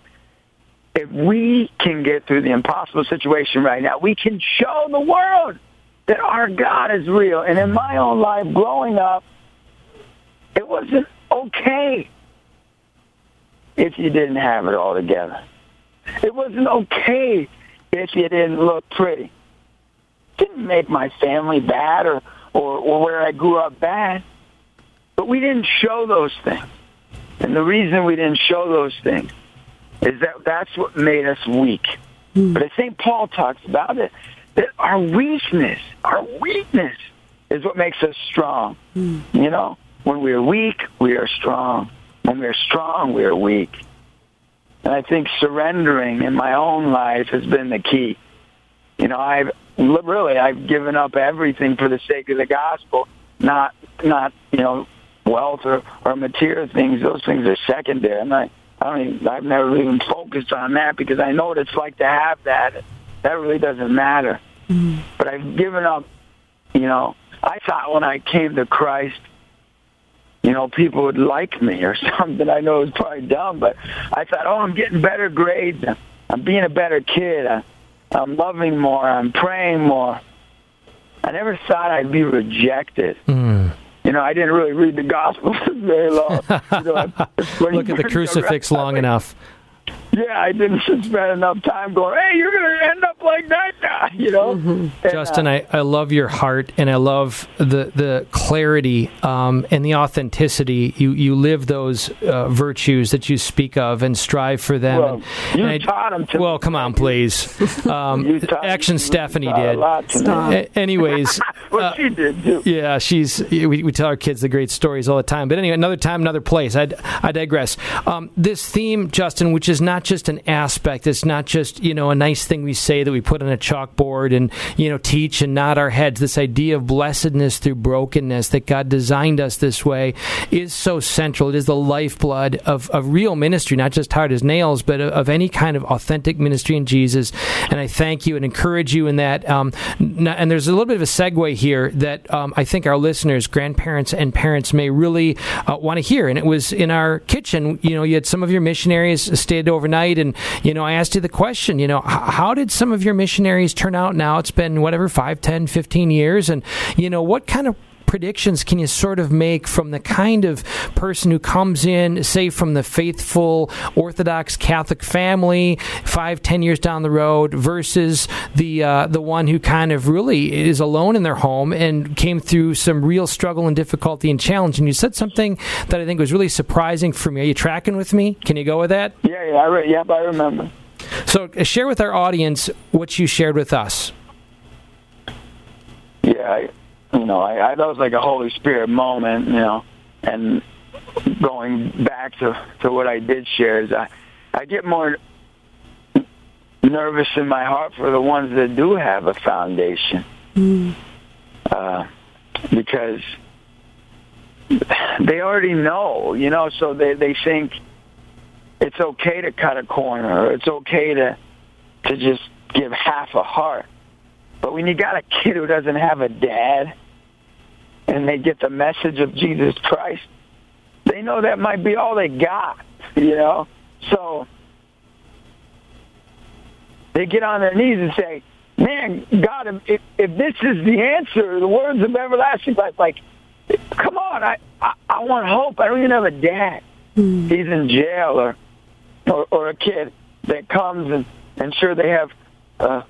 if we can get through the impossible situation right now, we can show the world that our God is real. And in my own life growing up, it wasn't okay if you didn't have it all together. It wasn't okay if you didn't look pretty. Didn't make my family bad or, or, or where I grew up bad. But we didn't show those things. And the reason we didn't show those things is that that's what made us weak. Mm. But as St. Paul talks about it, that our weakness, our weakness is what makes us strong. Mm. You know? When we are weak, we are strong. When we are strong, we are weak. And I think surrendering in my own life has been the key. You know, I've really I've given up everything for the sake of the gospel, not not you know wealth or, or material things. Those things are secondary. And I I don't even, I've never even focused on that because I know what it's like to have that. That really doesn't matter. Mm-hmm. But I've given up. You know, I thought when I came to Christ you know, people would like me or (laughs) something. I know it's probably dumb, but I thought, oh, I'm getting better grades. I'm being a better kid. I, I'm loving more. I'm praying more. I never thought I'd be rejected. Mm. You know, I didn't really read the Gospels (laughs) very long. (laughs) You know, Look at the crucifix long enough yeah, I didn't (laughs) spend enough time going, hey, you're going to end up like that guy, (laughs) you know? Mm-hmm. And, Justin, uh, I, I love your heart and I love the, the clarity um, and the authenticity. You, you live those uh, virtues that you speak of and strive for them. Well, and, you and taught them to Well, come on, please. Um, action Stephanie did. A- anyways. (laughs) well, uh, she did, too. Yeah, she's, we, we tell our kids the great stories all the time. But anyway, another time, another place. I, I digress. Um, this theme, Justin, which is not just an aspect. It's not just you know a nice thing we say that we put on a chalkboard and you know teach and nod our heads. This idea of blessedness through brokenness that God designed us this way is so central. It is the lifeblood of, of real ministry, not just hard as nails, but of, of any kind of authentic ministry in Jesus. And I thank you and encourage you in that. Um, and there's a little bit of a segue here that um, I think our listeners, grandparents and parents, may really uh, want to hear. And it was in our kitchen. You know, you had some of your missionaries stayed overnight. And, you know, I asked you the question, you know, how did some of your missionaries turn out now? It's been whatever, 5, 10, 15 years. And, you know, what kind of predictions can you sort of make from the kind of person who comes in, say, from the faithful Orthodox Catholic family, five, ten years down the road, versus the uh, the one who kind of really is alone in their home and came through some real struggle and difficulty and challenge? And you said something that I think was really surprising for me. Are you tracking with me? Can you go with that? Yeah, yeah, I re- yep, I remember. So, uh, share with our audience what you shared with us. Yeah, I, you know, I, I that was like a Holy Spirit moment, you know, and going back to to what I did share is I I get more nervous in my heart for the ones that do have a foundation, mm. uh, because they already know, you know, so they they think it's okay to cut a corner. It's okay to to just give half a heart. But when you got a kid who doesn't have a dad and they get the message of Jesus Christ, they know that might be all they got, you know? So they get on their knees and say, man, God, if, if this is the answer, the words of everlasting life, like, come on, I, I, I want hope. I don't even have a dad. Mm. He's in jail or or, or a kid that comes and and sure they have uh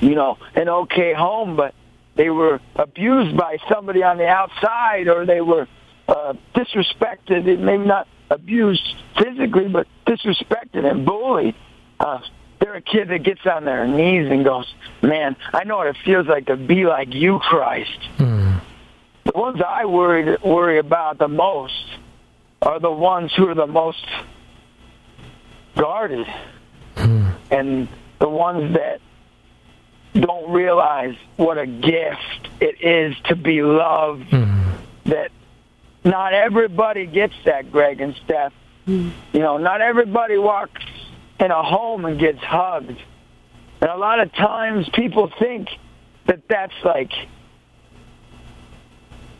you know an okay home but they were abused by somebody on the outside or they were uh disrespected maybe not abused physically but disrespected and bullied uh they're a kid that gets on their knees and goes man i know what it feels like to be like you christ mm. the ones i worry worry about the most are the ones who are the most guarded. Mm. And the ones that don't realize what a gift it is to be loved, mm. that not everybody gets that, Greg and Steph. Mm. You know, not everybody walks in a home and gets hugged. And a lot of times people think that that's like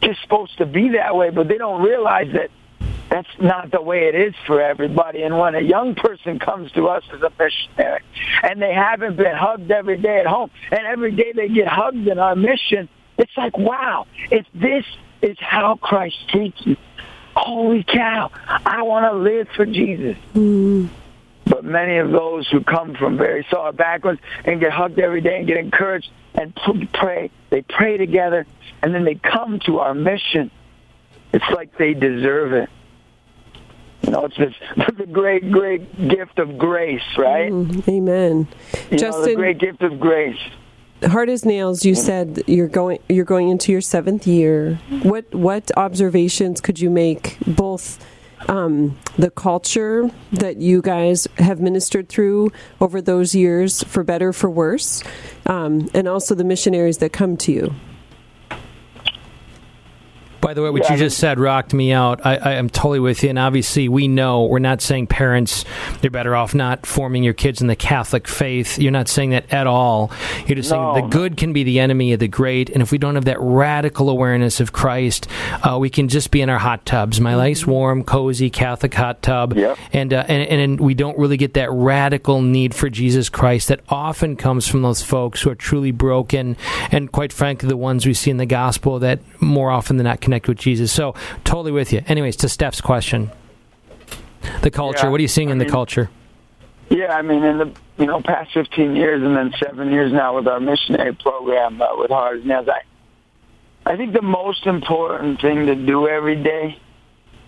just supposed to be that way, but they don't realize that that's not the way it is for everybody. And when a young person comes to us as a missionary and they haven't been hugged every day at home and every day they get hugged in our mission, it's like, wow, if this is how Christ treats you, holy cow, I want to live for Jesus. Mm. But many of those who come from very solid backgrounds and get hugged every day and get encouraged and pray, they pray together and then they come to our mission. It's like they deserve it. You know, it's this (laughs) the great, great gift of grace, right? Mm, amen. You Justin, know, the great gift of grace. Hard as nails. You said you're going. You're going into your seventh year. What what observations could you make both? Um, the culture that you guys have ministered through over those years, for better, for worse, um, and also the missionaries that come to you. By the way, what yeah, you just said rocked me out. I, I, am totally with you. And obviously, we know we're not saying parents, you're better off not forming your kids in the Catholic faith. You're not saying that at all. You're just no. saying the good can be the enemy of the great. And if we don't have that radical awareness of Christ, uh, we can just be in our hot tubs. My nice, mm-hmm. warm, cozy Catholic hot tub. Yep. And, uh, and, and we don't really get that radical need for Jesus Christ that often comes from those folks who are truly broken. And quite frankly, the ones we see in the gospel that more often than not connect connect with Jesus. So totally with you. Anyways, to Steph's question, the culture. Yeah, what are you seeing I in mean, the culture? Yeah, I mean, in the you know past 15 years and then seven years now with our missionary program uh, with Hard Nails, I I think the most important thing to do every day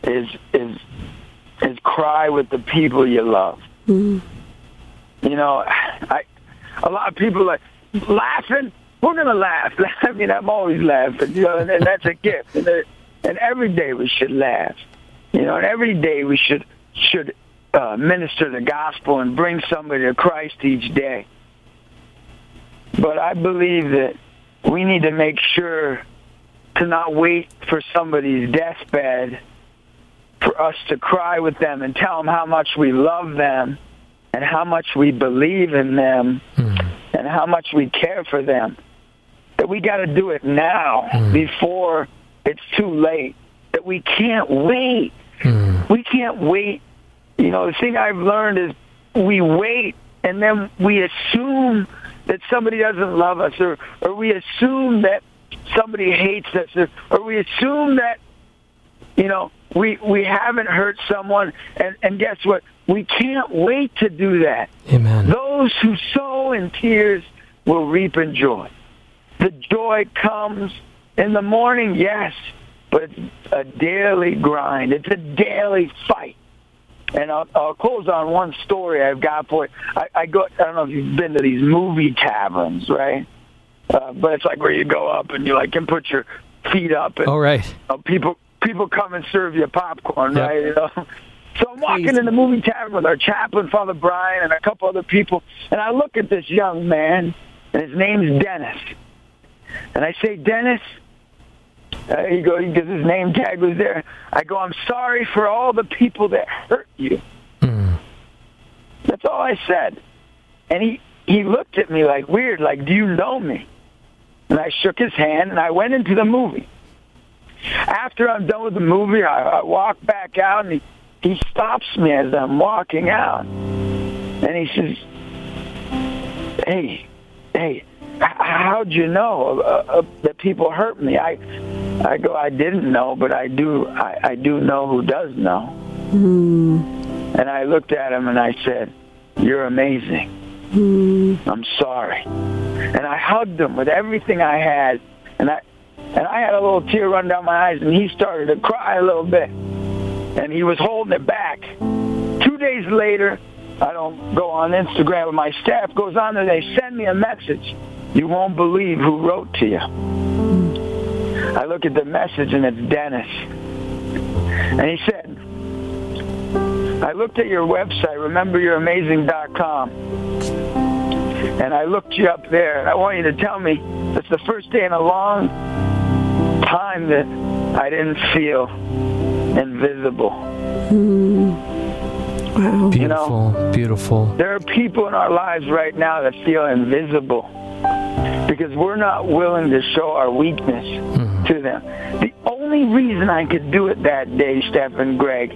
is is is cry with the people you love. Mm-hmm. You know, I a lot of people are like laughing we're gonna laugh. (laughs) I mean, I'm always laughing, you know, and, and that's a gift. And, and every day we should laugh, you know, and every day we should should uh, minister the gospel and bring somebody to Christ each day. But I believe that we need to make sure to not wait for somebody's deathbed for us to cry with them and tell them how much we love them and how much we believe in them mm. and how much we care for them that we got to do it now mm. before it's too late. That we can't wait. Mm. We can't wait. You know, the thing I've learned is we wait and then we assume that somebody doesn't love us or, or we assume that somebody hates us, or, or we assume that you know we we haven't hurt someone, and and guess what? We can't wait to do that. Amen. Those who sow in tears will reap in joy. The joy comes in the morning, yes, but it's a daily grind. It's a daily fight. And I'll, I'll close on one story I've got for you. I, I go. I don't know if you've been to these movie taverns, right? Uh, but it's like where you go up and you like can put your feet up, and All right. uh, people people come and serve you popcorn, Yep. right? You know. So I'm walking in the movie tavern with our chaplain, Father Brian, and a couple other people, and I look at this young man, and his name's Dennis. And I say, Dennis, uh, he goes, because his name tag was there. I go, I'm sorry for all the people that hurt you. That's all I said. And he, he looked at me like weird, like, do you know me? And I shook his hand, and I went into the movie. After I'm done with the movie, I, I walk back out, and he, he stops me as I'm walking out. And he says, hey, hey, how'd you know uh, uh, that people hurt me? I, I go, I didn't know, but I do, I, I do know who does know. And I looked at him and I said, you're amazing. I'm sorry. And I hugged him with everything I had, and I, and I had a little tear run down my eyes, and he started to cry a little bit, and he was holding it back. Two days later, I don't go on Instagram, but my staff goes on there. They send me a message. You won't believe who wrote to you. I look at the message, and it's Dennis. And he said, I looked at your website, rememberyouramazing.com, and I looked you up there, and I want you to tell me that's the first day in a long time that I didn't feel invisible. Hmm. Wow. Beautiful. Beautiful. There are people in our lives right now that feel invisible because we're not willing to show our weakness mm-hmm. to them. The only reason I could do it that day, Steph and Greg,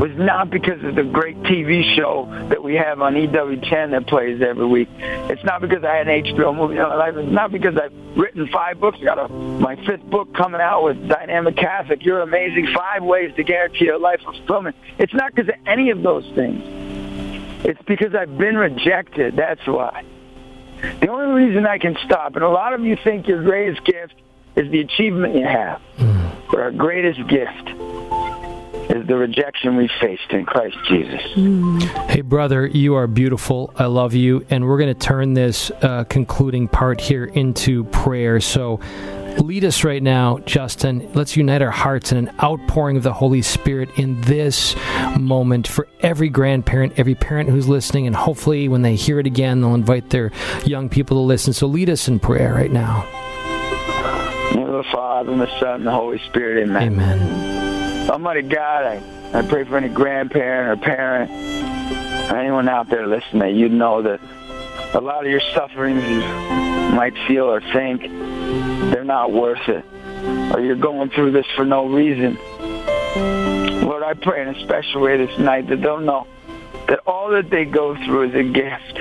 was not because of the great TV show that we have on EWTN that plays every week. It's not because I had an HBO movie in my life. It's not because I've written five books. I got a, my fifth book coming out with Dynamic Catholic. You're amazing. Five ways to guarantee a life of fulfillment. It's not because of any of those things. It's because I've been rejected. That's why. The only reason I can stop, and a lot of you think your greatest gift is the achievement you have, but our greatest gift is the rejection we faced in Christ Jesus. Hey, brother, you are beautiful. I love you. And we're going to turn this uh, concluding part here into prayer. So lead us right now, Justin. Let's unite our hearts in an outpouring of the Holy Spirit in this moment for every grandparent, every parent who's listening. And hopefully, when they hear it again, they'll invite their young people to listen. So lead us in prayer right now. In the name of the Father, and the Son, and the Holy Spirit, amen. Amen. Almighty God, I, I pray for any grandparent or parent, or anyone out there listening, that you know that a lot of your sufferings you might feel or think they're not worth it, or you're going through this for no reason. Lord, I pray in a special way this night that they'll know that all that they go through is a gift.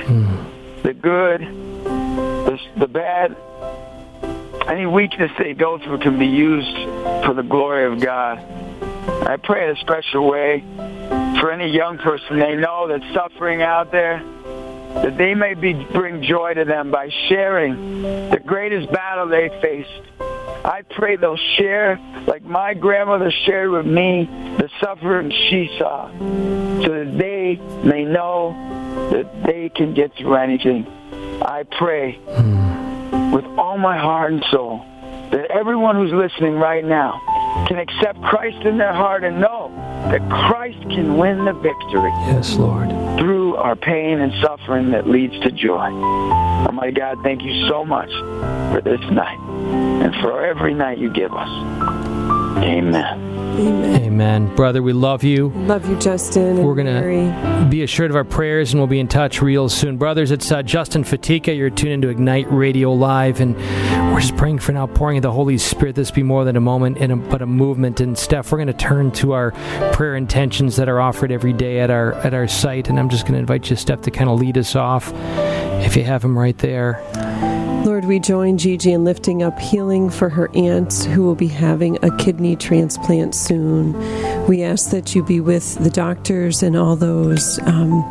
The good, the, the bad, any weakness they go through can be used for the glory of God. I pray in a special way for any young person they know that's suffering out there, that they may be bring joy to them by sharing the greatest battle they faced. I pray they'll share like my grandmother shared with me the suffering she saw, so that they may know that they can get through anything. I pray hmm. with all my heart and soul that everyone who's listening right now can accept Christ in their heart and know that Christ can win the victory Yes, Lord. through our pain and suffering that leads to joy. Oh my God, thank you so much for this night and for every night you give us. Amen. Amen. Amen. Brother, we love you. Love you, Justin. We're gonna- Be assured of our prayers, and we'll be in touch real soon. Brothers, it's uh, Justin Fatica. You're tuned into Ignite Radio Live, and we're just praying for an outpouring of the Holy Spirit. This be more than a moment, and a, but a movement. And Steph, we're going to turn to our prayer intentions that are offered every day at our at our site, and I'm just going to invite you, Steph, to kind of lead us off, if you have them right there. Lord, we join Gigi in lifting up healing for her aunt who will be having a kidney transplant soon. We ask that you be with the doctors and all those um,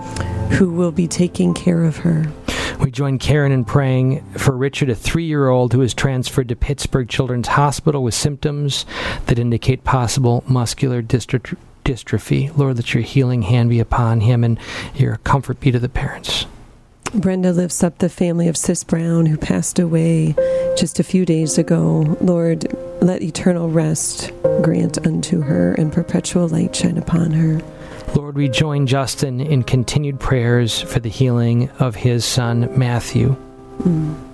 who will be taking care of her. We join Karen in praying for Richard, a three year old who is transferred to Pittsburgh Children's Hospital with symptoms that indicate possible muscular. Dystrophy. Lord, that your healing hand be upon him and your comfort be to the parents. Brenda lifts up the family of Sis Brown who passed away just a few days ago. Lord, let eternal rest grant unto her and perpetual light shine upon her. Lord, we join Justin in continued prayers for the healing of his son, Matthew. Mm.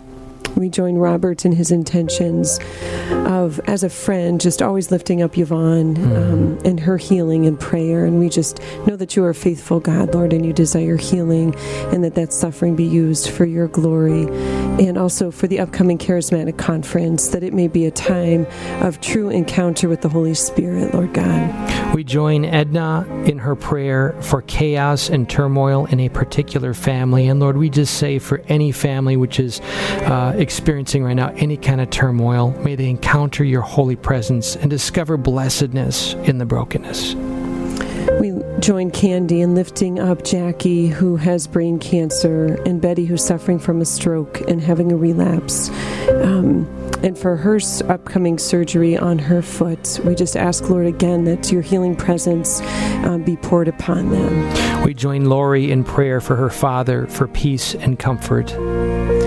We join Robert in his intentions of, as a friend, just always lifting up Yvonne mm. um, and her healing and prayer. And we just know that you are faithful, God, Lord, and you desire healing and that that suffering be used for your glory. And also for the upcoming charismatic conference, that it may be a time of true encounter with the Holy Spirit, Lord God. We join Edna in her prayer for chaos and turmoil in a particular family. And Lord, we just say for any family which is uh, experiencing right now any kind of turmoil, may they encounter your holy presence and discover blessedness in the brokenness. We join Candy in lifting up Jackie, who has brain cancer, and Betty, who's suffering from a stroke and having a relapse. Um, and for her upcoming surgery on her foot, we just ask, Lord, again, that your healing presence um, be poured upon them. We join Lori in prayer for her father for peace and comfort for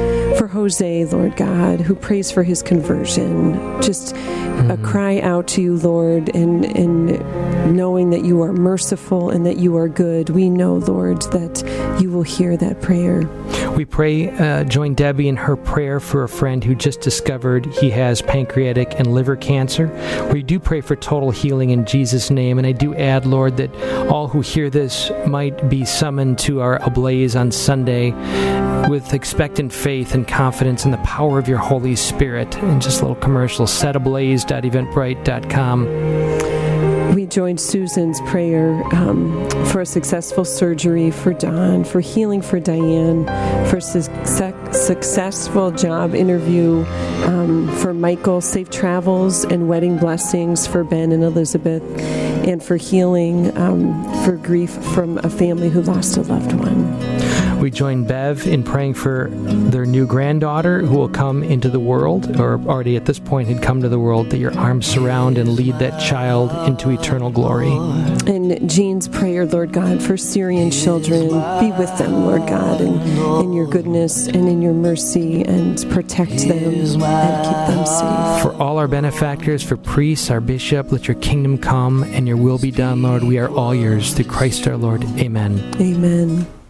Jose, Lord God, who prays for his conversion. Just mm-hmm. a cry out to you, Lord, and, and knowing that you are merciful and that you are good. We know, Lord, that you will hear that prayer. We pray, uh, join Debbie in her prayer for a friend who just discovered he has pancreatic and liver cancer. We do pray for total healing in Jesus' name. And I do add, Lord, that all who hear this might be summoned to our ablaze on Sunday with expectant faith and confidence in the power of your Holy Spirit. And just a little commercial set setablaze.eventbrite.com. We joined Susan's prayer um, for a successful surgery for Don, for healing for Diane, for su- successful job interview um, for Michael, safe travels and wedding blessings for Ben and Elizabeth, and for healing um, for grief from a family who lost a loved one. We join Bev in praying for their new granddaughter who will come into the world, or already at this point had come to the world, that your arms surround and lead that child into eternal glory. And Jean's prayer, Lord God, for Syrian children, be with them, Lord God, and in your goodness and in your mercy, and protect them and keep them safe. For all our benefactors, for priests, our bishop, let your kingdom come and your will be done, Lord. We are all yours through Christ our Lord. Amen. Amen.